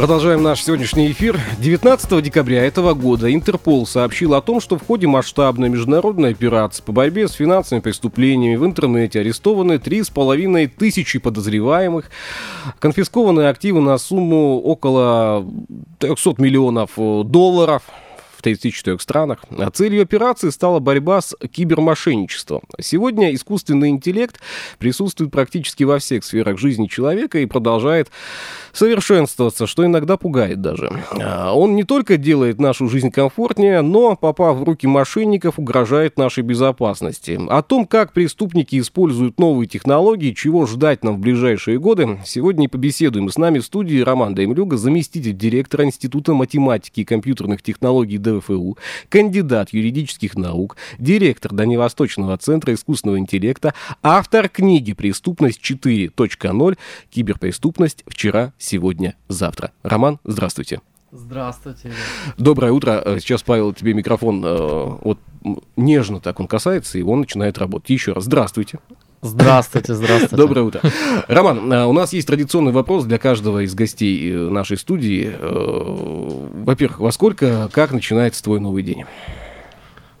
Продолжаем наш сегодняшний эфир. 19 декабря этого года Интерпол сообщил о том, что в ходе масштабной международной операции по борьбе с финансовыми преступлениями в интернете арестованы 3,5 тысячи подозреваемых, конфискованы активы на сумму около 300 миллионов долларов – в 34 странах. А целью операции стала борьба с кибермошенничеством. Сегодня искусственный интеллект присутствует практически во всех сферах жизни человека и продолжает совершенствоваться, что иногда пугает даже. А он не только делает нашу жизнь комфортнее, но, попав в руки мошенников, угрожает нашей безопасности. О том, как преступники используют новые технологии, чего ждать нам в ближайшие годы, сегодня и побеседуем. С нами в студии Роман Даймлюга, заместитель директора Института математики и компьютерных технологий ДФУ, кандидат юридических наук, директор Дальневосточного центра искусственного интеллекта, автор книги «Преступность 4.0. Киберпреступность. Вчера, сегодня, завтра». Роман, здравствуйте. Здравствуйте. Доброе утро. Э, сейчас, Павел, тебе микрофон э, вот нежно так он касается, и он начинает работать. Еще раз, здравствуйте. Здравствуйте, здравствуйте. Доброе утро. Роман, э, у нас есть традиционный вопрос для каждого из гостей э, нашей студии. Э, во-первых, во сколько, как начинается твой новый день?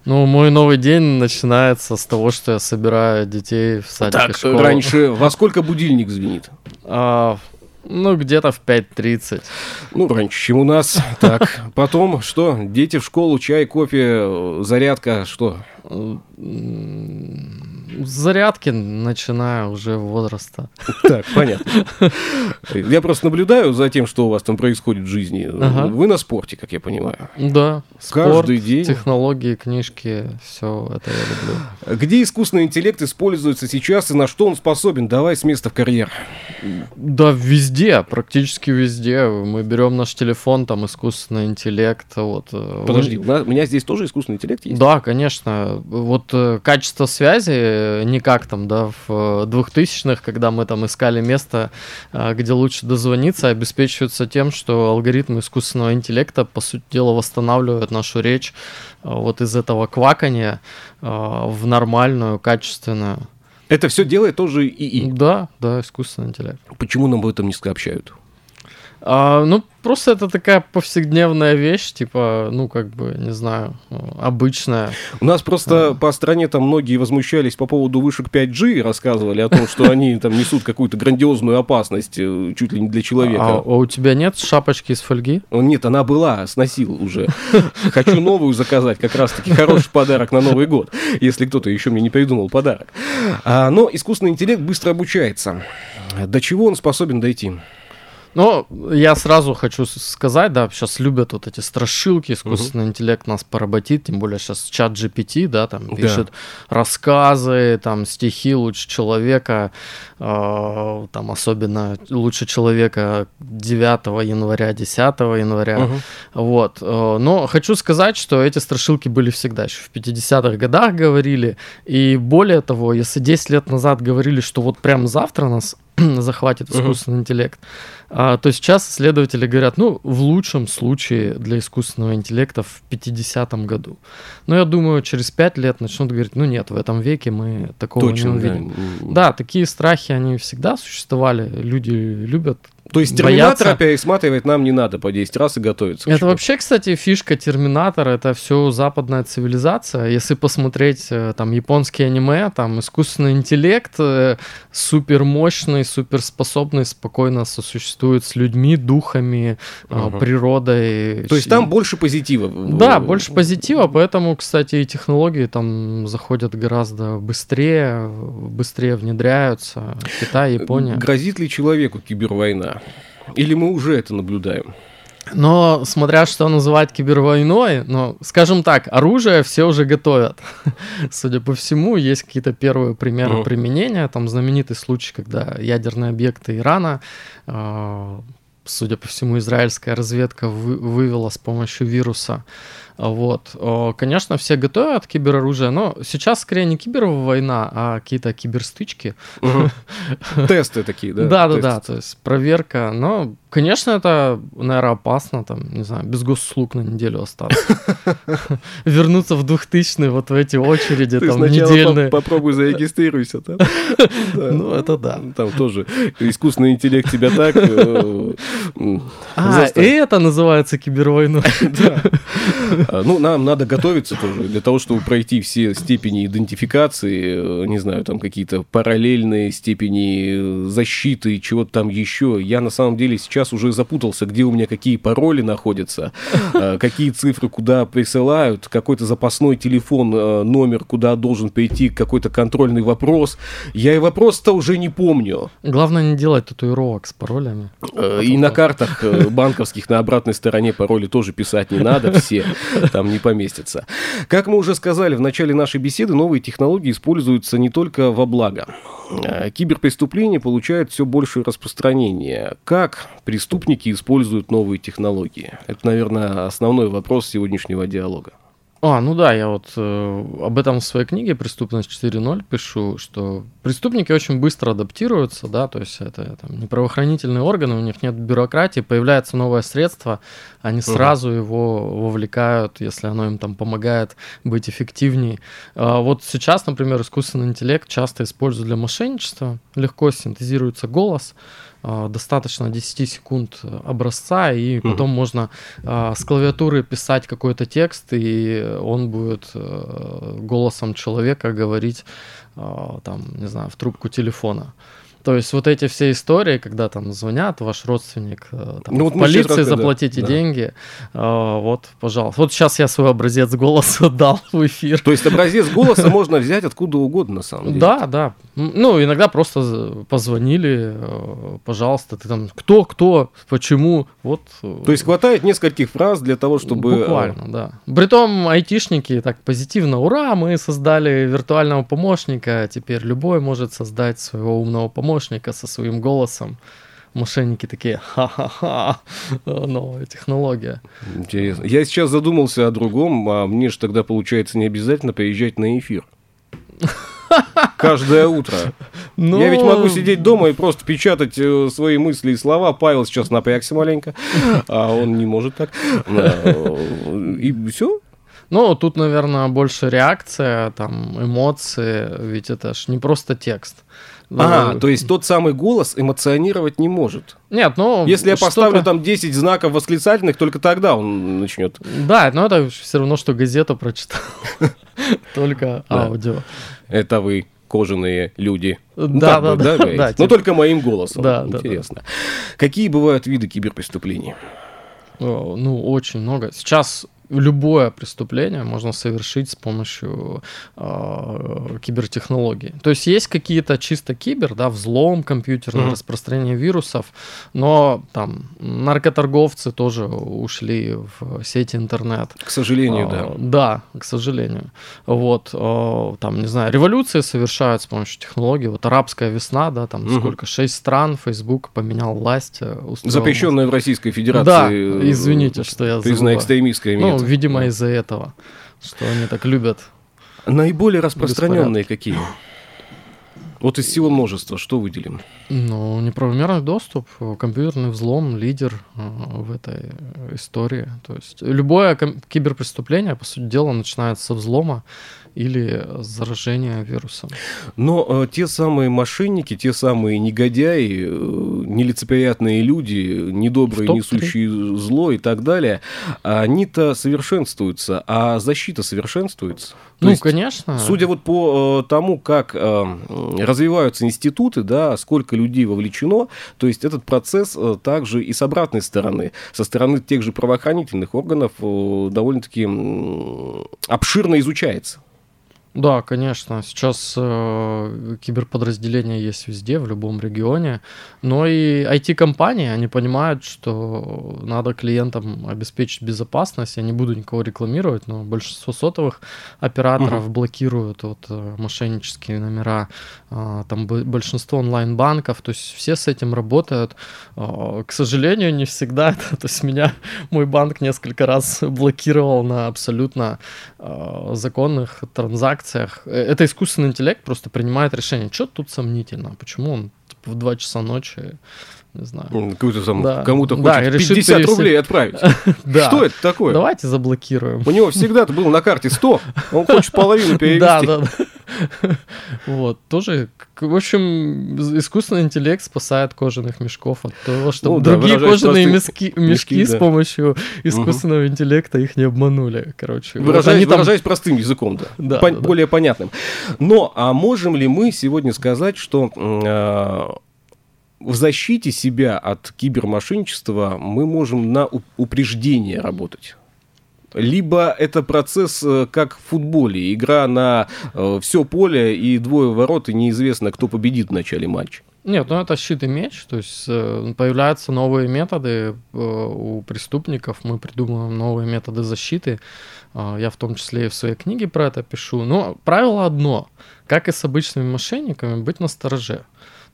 Ну, мой новый день начинается с того, что я собираю детей в садик так, и школу. раньше во сколько будильник звенит? А, ну, где-то в 5.30. Ну, раньше, чем у нас. Так, потом что? Дети в школу, чай, кофе, зарядка, что? Зарядки начинаю уже возраста. Так, понятно. Я просто наблюдаю за тем, что у вас там происходит в жизни. Ага. Вы на спорте, как я понимаю. Да. Каждый спорт, день. Технологии, книжки, все это я люблю. Где искусственный интеллект используется сейчас и на что он способен? Давай с места в карьер. Да, везде, практически везде. Мы берем наш телефон, там искусственный интеллект. Вот. Э, Подожди, у меня здесь тоже искусственный интеллект есть? Да, конечно. Вот э, качество связи не как там, да, в 2000-х, когда мы там искали место, а, где лучше дозвониться, обеспечиваются тем, что алгоритмы искусственного интеллекта, по сути дела, восстанавливают нашу речь а, вот из этого квакания а, в нормальную, качественную. Это все делает тоже ИИ? Да, да, искусственный интеллект. Почему нам об этом не сообщают? А, ну, просто это такая повседневная вещь, типа, ну, как бы, не знаю, обычная. У нас просто а. по стране там многие возмущались по поводу вышек 5G и рассказывали о том, что они там несут какую-то грандиозную опасность э, чуть ли не для человека. А, а у тебя нет шапочки из фольги? Нет, она была, сносил уже. Хочу новую заказать, как раз-таки хороший подарок на Новый год, если кто-то еще мне не придумал подарок. А, но искусственный интеллект быстро обучается. До чего он способен дойти? Ну, я сразу хочу сказать, да, сейчас любят вот эти страшилки, искусственный угу. интеллект нас поработит, тем более сейчас чат GPT, да, там да. пишет рассказы, там стихи лучше человека, э, там особенно лучше человека 9 января, 10 января, угу. вот. Э, но хочу сказать, что эти страшилки были всегда, еще в 50-х годах говорили, и более того, если 10 лет назад говорили, что вот прям завтра нас захватит искусственный uh-huh. интеллект. А, то сейчас исследователи говорят, ну, в лучшем случае для искусственного интеллекта в 50-м году. Но я думаю, через 5 лет начнут говорить, ну нет, в этом веке мы такого Точно, не увидим. Да. да, такие страхи, они всегда существовали. Люди любят то есть терминатора пересматривать нам не надо по 10 раз и готовиться. Это вообще, кстати, фишка терминатора, это все западная цивилизация. Если посмотреть э, там японские аниме, там искусственный интеллект э, супер мощный, супер способный, спокойно сосуществует с людьми, духами, угу. природой. То есть там больше позитива. Да, больше позитива, поэтому, кстати, и технологии там заходят гораздо быстрее, быстрее внедряются. Китай, Япония. Грозит ли человеку кибервойна? Или мы уже это наблюдаем? Но смотря что называть кибервойной, но, скажем так, оружие все уже готовят. Судя по всему, есть какие-то первые примеры ну. применения. Там знаменитый случай, когда ядерные объекты Ирана э, судя по всему, израильская разведка вы, вывела с помощью вируса. Вот. Конечно, все готовят кибероружие, но сейчас скорее не кибервойна, а какие-то киберстычки. Тесты такие, да? Да, да, да, то есть проверка. Но, конечно, это, наверное, опасно, там, не знаю, без госуслуг на неделю остаться. Вернуться в 2000 вот в эти очереди, там, недельные. попробуй зарегистрируйся там. Ну, это да. Там тоже искусственный интеллект тебя так... Э, а, это называется кибервойной. А, ну, нам надо готовиться тоже для того, чтобы пройти все степени идентификации, э, не знаю, там какие-то параллельные степени э, защиты, чего-то там еще. Я на самом деле сейчас уже запутался, где у меня какие пароли находятся, а, какие цифры куда присылают, какой-то запасной телефон, э, номер, куда должен прийти какой-то контрольный вопрос. Я и вопрос-то уже не помню. Главное не делать татуировок с паролями. И на картах банковских на обратной стороне пароли тоже писать не надо все. там не поместится. Как мы уже сказали в начале нашей беседы, новые технологии используются не только во благо. Э, киберпреступления получают все большее распространение. Как преступники используют новые технологии? Это, наверное, основной вопрос сегодняшнего диалога. А, ну да, я вот э, об этом в своей книге «Преступность 4.0» пишу, что преступники очень быстро адаптируются, да, то есть это там, не правоохранительные органы, у них нет бюрократии, появляется новое средство, они сразу угу. его вовлекают, если оно им там помогает быть эффективнее. А вот сейчас, например, искусственный интеллект часто используют для мошенничества, легко синтезируется голос, достаточно 10 секунд образца, и потом можно а, с клавиатуры писать какой-то текст, и он будет э, голосом человека говорить там, не знаю, в трубку телефона. То есть вот эти все истории, когда там звонят, ваш родственник э, там, ну, вот полиции заплатите да. деньги, да. вот, пожалуйста. Вот сейчас я свой образец голоса дал в эфир. То есть образец голоса можно взять откуда угодно, на самом деле. Да, да. Ну, иногда просто позвонили, э, пожалуйста, ты там, кто, кто, почему, вот. Э, То есть хватает нескольких фраз для того, чтобы... Буквально, да. Притом айтишники так позитивно, ура, мы создали виртуального помощника, теперь любой может создать своего умного помощника помощника со своим голосом. Мошенники такие, ха-ха-ха, новая технология. Интересно. Я сейчас задумался о другом, а мне же тогда получается не обязательно приезжать на эфир. Каждое утро. Но... Я ведь могу сидеть дома и просто печатать э, свои мысли и слова. Павел сейчас напрягся маленько, а он не может так. Э, и все. Ну, тут, наверное, больше реакция, там, эмоции, ведь это ж не просто текст. А, то есть тот самый голос эмоционировать не может. Нет, ну... Если я поставлю там 10 знаков восклицательных, только тогда он начнет. Да, но это все равно, что газету прочитал. Только аудио. Это вы кожаные люди. Да, да, да. Но типа. только моим голосом. Да, Интересно. Какие бывают виды киберпреступлений? Ну, очень много. Сейчас любое преступление можно совершить с помощью э, кибертехнологий. То есть есть какие-то чисто кибер, да, взлом компьютерный, mm-hmm. распространение вирусов, но там наркоторговцы тоже ушли в сети интернет. К сожалению, э, да. Да, к сожалению. Вот, э, там, не знаю, революции совершают с помощью технологий. Вот арабская весна, да, там mm-hmm. сколько, шесть стран, Facebook поменял власть. Э, Запрещенная в Российской Федерации. Да, извините, что я Признана экстремистская ну, видимо, из-за этого, что они так любят. Наиболее распространенные какие? Вот из всего множества, что выделим? Ну, неправомерный доступ, компьютерный взлом, лидер э, в этой истории. То есть любое киберпреступление, по сути дела, начинается со взлома или заражения вирусом. Но э, те самые мошенники, те самые негодяи, э, нелицеприятные люди, недобрые, несущие зло и так далее, они-то совершенствуются, а защита совершенствуется. То ну, есть, конечно. Судя вот по э, тому, как э, развиваются институты, да, сколько людей вовлечено, то есть этот процесс э, также и с обратной стороны, со стороны тех же правоохранительных органов э, довольно-таки э, обширно изучается. Да, конечно. Сейчас э, киберподразделения есть везде, в любом регионе. Но и IT-компании, они понимают, что надо клиентам обеспечить безопасность. Я не буду никого рекламировать, но большинство сотовых операторов угу. блокируют вот, э, мошеннические номера. Э, там большинство онлайн-банков, то есть все с этим работают. Э, к сожалению, не всегда это. То есть меня мой банк несколько раз блокировал на абсолютно э, законных транзакциях акциях. Э, это искусственный интеллект просто принимает решение. Что тут сомнительно? Почему он типа, в 2 часа ночи не знаю. Какую-то там, да. кому-то да, хочет 50 перевести... рублей отправить. да. Что это такое? Давайте заблокируем. У него всегда-то было на карте 100, он хочет половину перевести. Да, да, да. Вот, тоже, в общем, искусственный интеллект спасает кожаных мешков от того, чтобы ну, другие да, кожаные мешки, мешки, мешки да. с помощью искусственного угу. интеллекта их не обманули, короче. Выражаясь, вот выражаясь там... простым языком, да, да, По- да, более понятным. Но, а можем ли мы сегодня сказать, что э, в защите себя от кибермошенничества мы можем на упреждение работать. Либо это процесс, э, как в футболе, игра на э, все поле и двое ворот, и неизвестно, кто победит в начале матча. Нет, ну это щит и меч, то есть э, появляются новые методы у преступников, мы придумываем новые методы защиты, я в том числе и в своей книге про это пишу. Но правило одно, как и с обычными мошенниками, быть на стороже.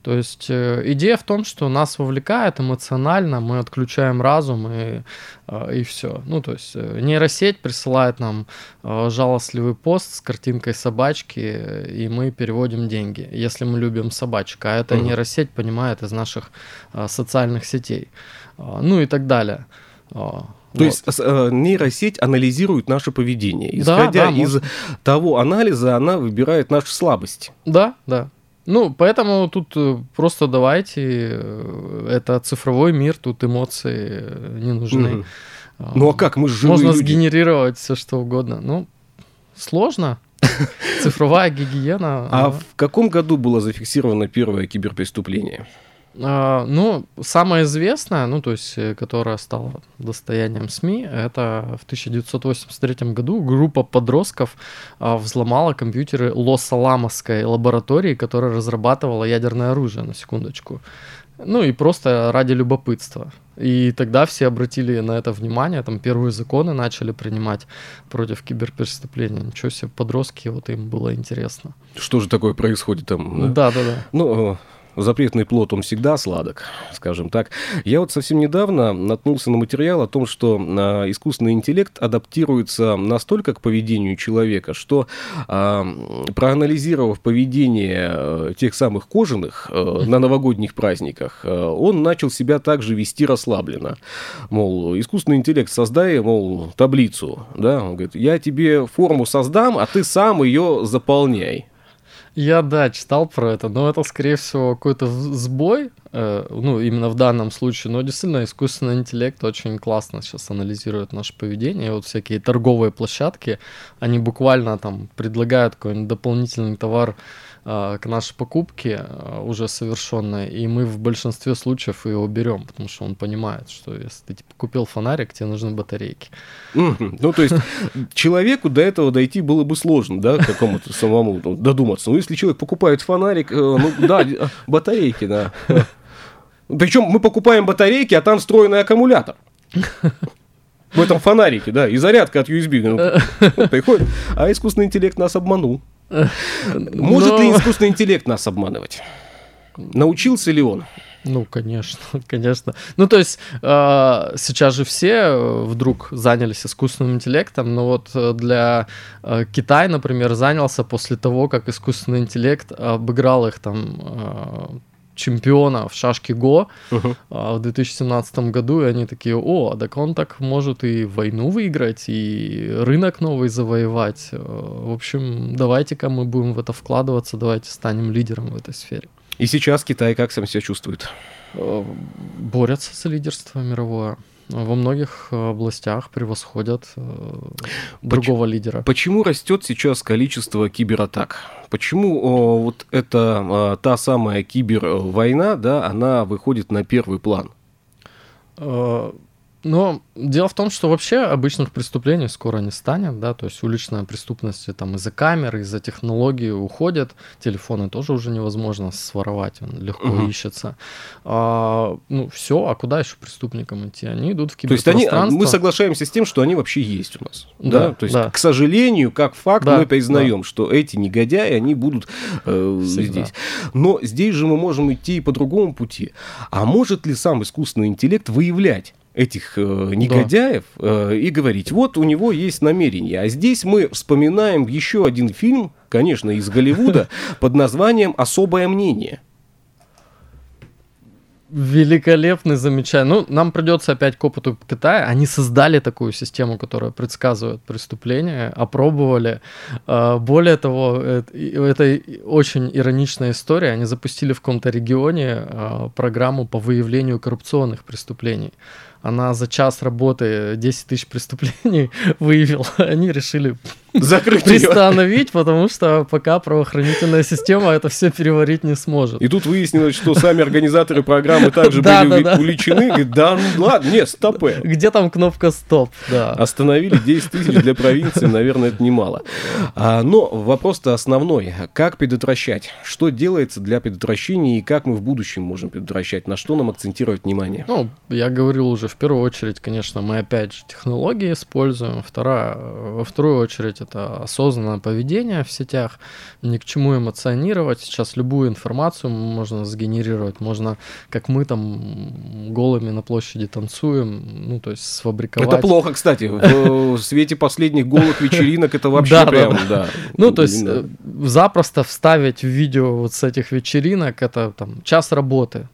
То есть э, идея в том, что нас вовлекает эмоционально, мы отключаем разум и, э, и все. Ну, то есть э, нейросеть присылает нам жалостливый пост с картинкой собачки, и мы переводим деньги, если мы любим собачек. А эта угу. нейросеть понимает из наших социальных сетей. Ну и так далее. То вот. есть э, нейросеть анализирует наше поведение. Исходя да, да, из может. того анализа, она выбирает наши слабости. Да, да. Ну, поэтому тут э, просто давайте, э, это цифровой мир, тут эмоции э, не нужны. Mm. Ну а как, мы же Можно люди. сгенерировать все что угодно. Ну, сложно. Цифровая гигиена. А в каком году было зафиксировано первое киберпреступление? А, ну, самое известное, ну, то есть, э, которое стало достоянием СМИ, это в 1983 году группа подростков а, взломала компьютеры Лос-Аламосской лаборатории, которая разрабатывала ядерное оружие, на секундочку. Ну и просто ради любопытства. И тогда все обратили на это внимание, там первые законы начали принимать против киберпреступлений. Ничего себе, подростки, вот им было интересно. Что же такое происходит там? Да, да, да. Ну, запретный плод, он всегда сладок, скажем так. Я вот совсем недавно наткнулся на материал о том, что э, искусственный интеллект адаптируется настолько к поведению человека, что э, проанализировав поведение э, тех самых кожаных э, на новогодних праздниках, э, он начал себя также вести расслабленно. Мол, искусственный интеллект создай, мол, таблицу, да, он говорит, я тебе форму создам, а ты сам ее заполняй. Я, да, читал про это, но это, скорее всего, какой-то сбой, э, ну, именно в данном случае, но действительно искусственный интеллект очень классно сейчас анализирует наше поведение, вот всякие торговые площадки, они буквально там предлагают какой-нибудь дополнительный товар к нашей покупке а, уже совершенной, и мы в большинстве случаев его берем, потому что он понимает, что если ты типа, купил фонарик, тебе нужны батарейки. Ну, то есть человеку до этого дойти было бы сложно, да, какому-то самому додуматься. Ну, если человек покупает фонарик, э, ну, да, батарейки, да. Причем мы покупаем батарейки, а там встроенный аккумулятор. В этом фонарике, да, и зарядка от USB. Ну, приходит, а искусственный интеллект нас обманул. Может Но... ли искусственный интеллект нас обманывать? Научился ли он? Ну, конечно, конечно. Ну, то есть э, сейчас же все э, вдруг занялись искусственным интеллектом, но вот э, для э, Китая, например, занялся после того, как искусственный интеллект обыграл их там э, чемпиона в шашке Го uh-huh. а, в 2017 году, и они такие, о, так он так может и войну выиграть, и рынок новый завоевать. Э, в общем, давайте-ка мы будем в это вкладываться, давайте станем лидером в этой сфере. И сейчас Китай как сам себя чувствует? Э, борется за лидерство мировое во многих э, областях превосходят э, другого Поч- лидера. Почему растет сейчас количество кибератак? Почему о, вот эта о, та самая кибервойна, да, она выходит на первый план? Но дело в том, что вообще обычных преступлений скоро не станет, да, то есть уличная преступность там из-за камер, из-за технологий уходит, телефоны тоже уже невозможно своровать, он легко угу. ищется. А, ну все, а куда еще преступникам идти? Они идут в киберпространство. То есть они, мы соглашаемся с тем, что они вообще есть у нас, да? да? То есть, да. к сожалению, как факт, да, мы признаем, да. что эти негодяи, они будут э, здесь. Но здесь же мы можем идти по другому пути. А может ли сам искусственный интеллект выявлять этих э, негодяев да. э, и говорить, вот у него есть намерение. А здесь мы вспоминаем еще один фильм, конечно, из Голливуда, под названием «Особое мнение». Великолепный, замечательный. Ну, нам придется опять к опыту Китая. Они создали такую систему, которая предсказывает преступления, опробовали. А, более того, это очень ироничная история. Они запустили в каком-то регионе а, программу по выявлению коррупционных преступлений она за час работы 10 тысяч преступлений выявила, они решили закрыть приостановить, потому что пока правоохранительная система это все переварить не сможет. И тут выяснилось, что сами организаторы программы также были уличены. Говорит, да, ну ладно, нет, стопы. Где там кнопка стоп? Да. Остановили 10 тысяч для провинции, наверное, это немало. А, но вопрос-то основной. Как предотвращать? Что делается для предотвращения и как мы в будущем можем предотвращать? На что нам акцентировать внимание? Ну, я говорил уже, в первую очередь, конечно, мы опять же технологии используем. Вторая, во вторую очередь, это осознанное поведение в сетях, ни к чему эмоционировать. Сейчас любую информацию можно сгенерировать, можно, как мы там голыми на площади танцуем, ну, то есть сфабриковать. Это плохо, кстати, в свете последних голых вечеринок это вообще прям, да. Ну, то есть э, запросто вставить в видео вот с этих вечеринок, это там час работы,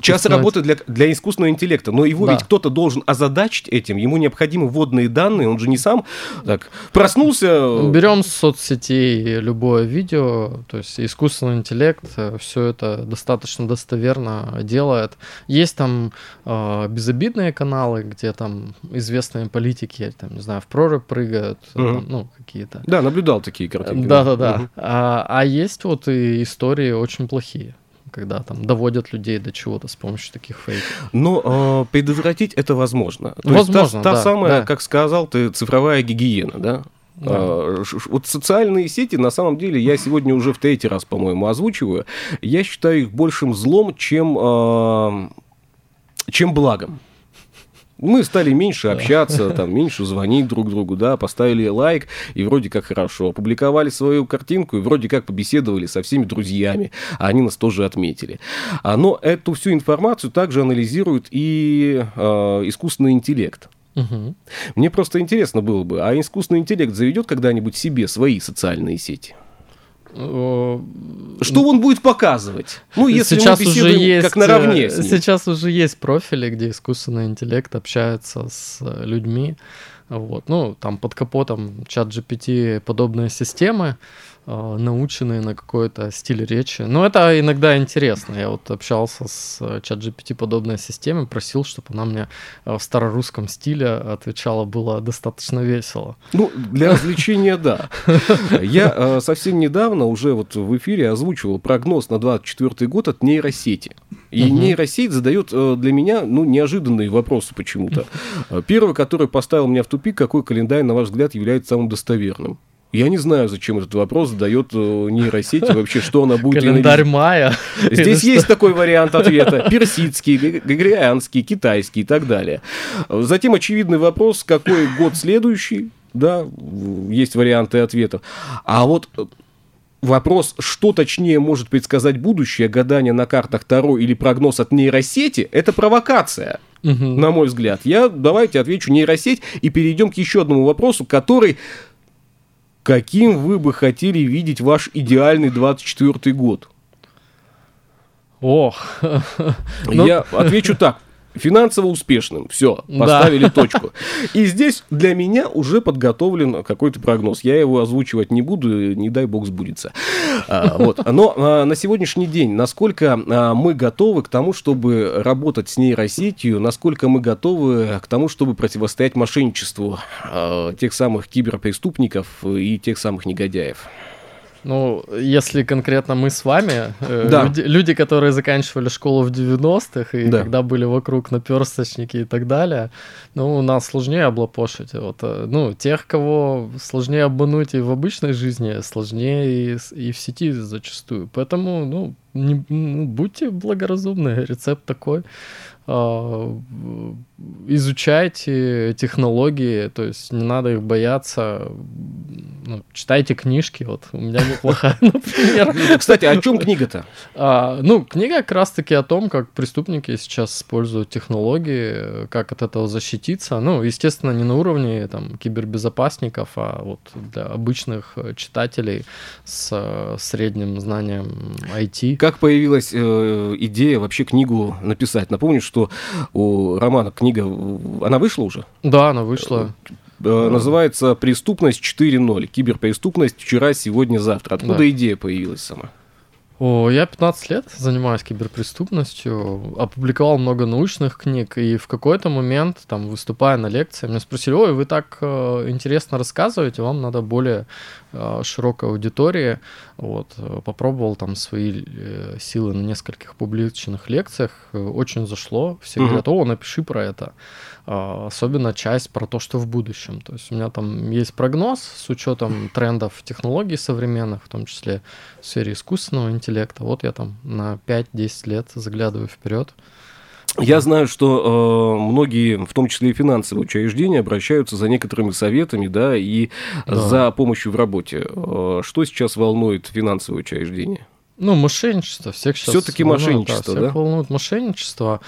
Час работы для, для искусственного интеллекта, но его да. ведь кто-то должен озадачить этим, ему необходимы вводные данные, он же не сам так проснулся. Берем с соцсетей любое видео, то есть искусственный интеллект э, все это достаточно достоверно делает. Есть там э, безобидные каналы, где там известные политики, там, не знаю, в прорубь прыгают, угу. там, ну, какие-то. Да, наблюдал такие картинки. Да-да-да. Угу. А, а есть вот и истории очень плохие когда там доводят людей до чего-то с помощью таких фейков. Но э, предотвратить это возможно. То возможно, есть та, та да, самая, да. как сказал ты, цифровая гигиена, да? Да. А, вот социальные сети, на самом деле, я сегодня уже в третий раз, по-моему, озвучиваю. Я считаю их большим злом, чем, э, чем благом. Мы стали меньше общаться, там, меньше звонить друг другу, да, поставили лайк, и вроде как хорошо. Опубликовали свою картинку, и вроде как побеседовали со всеми друзьями, а они нас тоже отметили. А, но эту всю информацию также анализирует и э, искусственный интеллект. Угу. Мне просто интересно было бы, а искусственный интеллект заведет когда-нибудь себе свои социальные сети? Что он будет показывать? Ну, если сейчас мы уже есть, как наравне э, Сейчас уже есть профили, где искусственный интеллект общается с э, людьми. Вот. Ну, там под капотом чат GPT подобные системы. А, наученные на какой-то стиль речи. Но это иногда интересно. Я вот общался с э, чат GPT подобной системой, просил, чтобы она мне э, в старорусском стиле отвечала, было достаточно весело. Ну, для развлечения, да. Я э, совсем недавно уже вот в эфире озвучивал прогноз на 24 год от нейросети. И угу. нейросеть задает для меня ну, неожиданные вопросы почему-то. Первый, который поставил меня в тупик, какой календарь, на ваш взгляд, является самым достоверным? Я не знаю, зачем этот вопрос задает э, нейросеть, вообще, что она будет... Календарь мая. Здесь есть такой вариант ответа. Персидский, григорианский, китайский и так далее. Затем очевидный вопрос, какой год следующий, да, есть варианты ответов. А вот вопрос, что точнее может предсказать будущее, гадание на картах Таро или прогноз от нейросети, это провокация. Угу. На мой взгляд. Я давайте отвечу нейросеть и перейдем к еще одному вопросу, который Каким вы бы хотели видеть ваш идеальный 24 год? Ох. Я отвечу так финансово успешным. Все, поставили да. точку. И здесь для меня уже подготовлен какой-то прогноз. Я его озвучивать не буду, не дай бог сбудется. А, вот. Но а, на сегодняшний день, насколько а, мы готовы к тому, чтобы работать с нейросетью, насколько мы готовы к тому, чтобы противостоять мошенничеству а, тех самых киберпреступников и тех самых негодяев? Ну, если конкретно мы с вами, э, Да. люди, люди, которые заканчивали школу в 90-х, и Да. когда были вокруг наперсточники и так далее, ну, нас сложнее облапошить. Вот, э, ну, тех, кого сложнее обмануть и в обычной жизни, сложнее и, и в сети зачастую. Поэтому, ну, не- ну, будьте благоразумны, рецепт такой. А, изучайте технологии, то есть не надо их бояться. Ну, читайте книжки, вот у меня неплохая, например. Кстати, о чем книга-то? А, ну, книга как раз-таки о том, как преступники сейчас используют технологии, как от этого защититься. Ну, естественно, не на уровне там кибербезопасников, а вот для обычных читателей с э, средним знанием IT. Как появилась э, идея вообще книгу написать? Напомню, что у Романа книга, она вышла уже? Да, она вышла. Э, Называется «Преступность 4.0. Киберпреступность вчера, сегодня, завтра». Откуда Да. идея появилась сама? О, я 15 лет занимаюсь киберпреступностью, опубликовал много научных книг, и в какой-то момент, там, выступая на лекции, меня спросили, ой, вы так э, интересно рассказываете, вам надо более э, широкой аудитории. Вот, э, попробовал там свои э, силы на нескольких публичных лекциях, э, очень зашло, все говорят, о, напиши про это. А, Особенно часть про то, что в будущем. То есть у меня там есть прогноз с учетом трендов технологий современных, в том числе в сфере искусственного интеллекта. Вот я там на 5-10 лет заглядываю вперед. Я знаю, что э, многие, в том числе и финансовые учреждения, обращаются за некоторыми советами, да, и Да. за помощью в работе. Э, что сейчас волнует финансовые учреждения? Ну, мошенничество. Всех сейчас Всё-таки волнует, мошенничество, всех да? волнует мошенничество.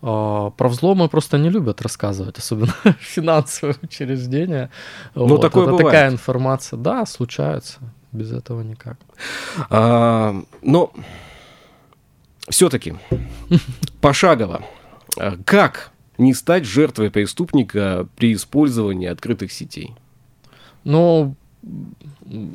А, Про взломы просто не любят рассказывать, особенно финансовые учреждения. Ну, такое Это бывает. такая информация. Да, случается. Без этого никак. А, но все-таки пошагово, а, как не стать жертвой преступника при использовании открытых сетей? Ну,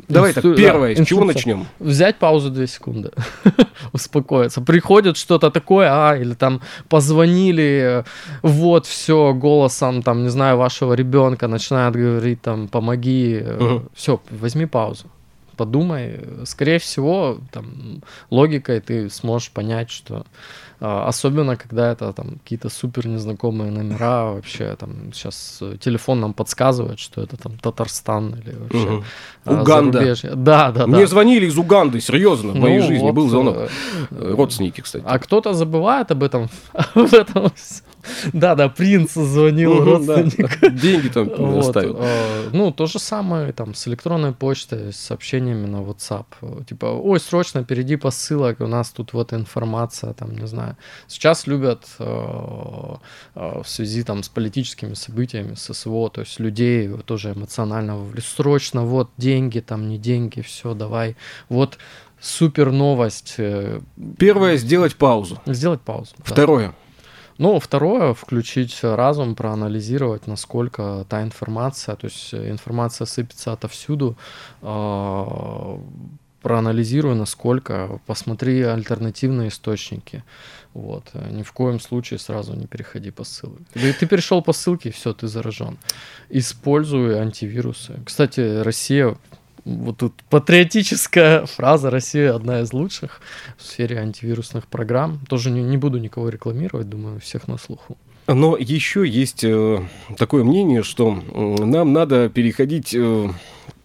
Давай так, инстру- да, первое, с чего начнем? Взять паузу 2 секунды, успокоиться. Приходит что-то такое, а, или там позвонили, э, вот, все, голосом, там, не знаю, вашего ребенка начинают говорить, там, помоги, Мгм. все, возьми паузу. Подумай, скорее всего, там, логикой ты сможешь понять, что а, особенно когда это там какие-то супер незнакомые номера, вообще там сейчас э, телефон нам подсказывает, что это там Татарстан или вообще а, Уганда. зарубежье. Да, да, да. Мне звонили из Уганды, серьезно, в моей Ну, жизни вот, был звонок. э, Э, Родственники, кстати. А кто-то забывает об этом. об этом. Да, да, принц звонил да. родственник. Деньги там Вот, оставил. э, Ну, то же самое там с электронной почтой, с сообщениями на WhatsApp. Типа, ой, срочно перейди по ссылок, у нас тут вот информация, там, не знаю. Сейчас любят э, э, в связи там с политическими событиями, с СВО, то есть людей тоже эмоционально. Срочно, вот деньги, там, не деньги, все, давай. Вот супер новость. э, Первое, сделать паузу. Сделать паузу. да. Ну, второе, включить разум, проанализировать, насколько та информация, то есть информация сыпется отовсюду, а, проанализируй, насколько, посмотри альтернативные источники. Вот. Ни в коем случае сразу не переходи по ссылке. Ты перешел по ссылке, все, ты заражен. Используй антивирусы. Кстати, Россия вот тут патриотическая фраза Россия одна из лучших в сфере антивирусных программ. Тоже не, не буду никого рекламировать, думаю, всех на слуху. Но еще есть э, такое мнение, что м, нам надо переходить э,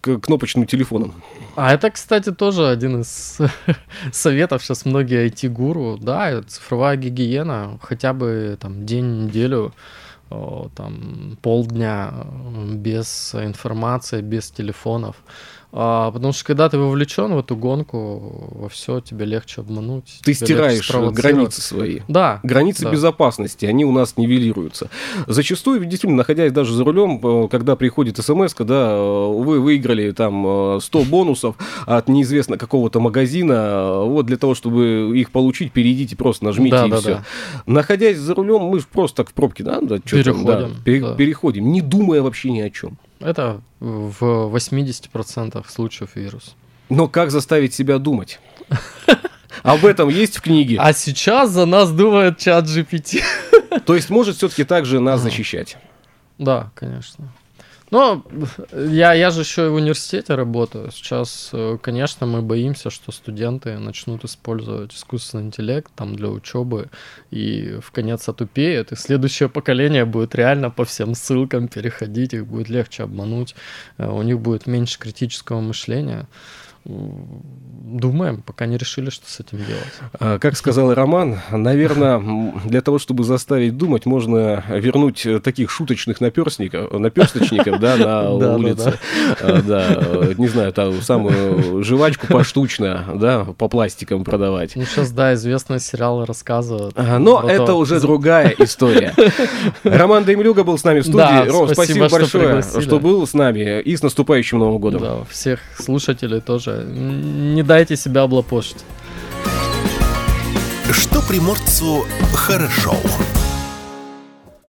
к кнопочным телефонам. А это, кстати, тоже один из советов сейчас многие IT-гуру. Да, цифровая гигиена, хотя бы там день, неделю, о, там полдня э, без информации, без телефонов. А, потому что когда ты вовлечен в эту гонку, во все тебе легче обмануть. Ты стираешь границы свои. Да. Границы Да. безопасности, они у нас нивелируются. Зачастую, действительно, находясь даже за рулем, э, когда приходит смс, когда вы выиграли там э, 100 бонусов от неизвестно какого-то магазина, э, вот для того, чтобы их получить, перейдите, просто нажмите Да, и да, все. да. Находясь за рулем, мы просто так в пробке, да, да, там, да, Переходим, пере- да. переходим, не думая вообще ни о чем. Это в 80% случаев вирус. Но как заставить себя думать? Об этом есть в книге. А сейчас за нас думает чат GPT. То есть может все-таки также нас защищать. Да, конечно. Ну, я, я же еще и в университете работаю. Сейчас, э, конечно, мы боимся, что студенты начнут использовать искусственный интеллект там для учебы и в конец отупеют. И следующее поколение будет реально по всем ссылкам переходить, их будет легче обмануть, э, у них будет меньше критического мышления думаем, пока не решили, что с этим делать. А, как сказал Роман, наверное, для того, чтобы заставить думать, можно вернуть таких шуточных наперстников, наперсточников, да, на улице. А, да, не знаю, там самую жвачку поштучно, да, по пластикам продавать. Ну, сейчас, да, известные сериалы рассказывают. Но это уже другая история. Роман Даймлюга был с нами в студии. Ром, спасибо большое, что был с нами. И с наступающим Новым годом. Да, всех слушателей тоже не дайте себя облапошить. Что приморцу хорошо.